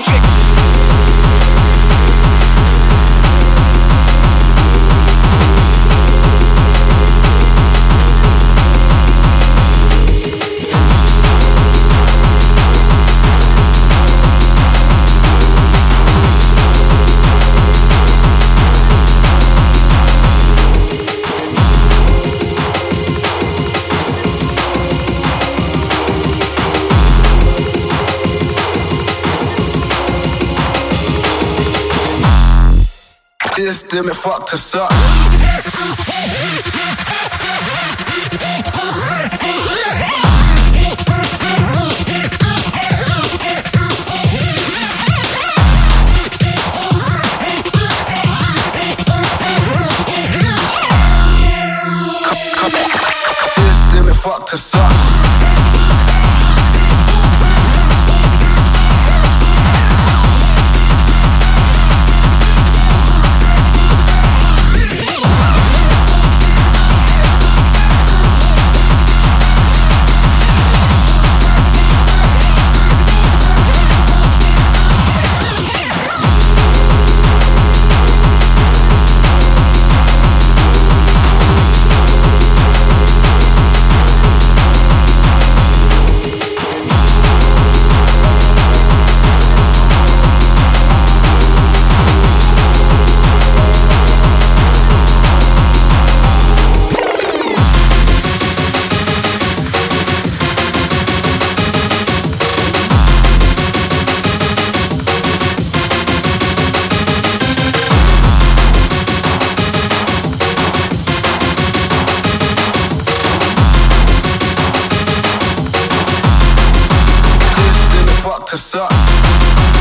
system, it System, it fucked us up. Fucked us up. System, it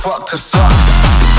fucked us up.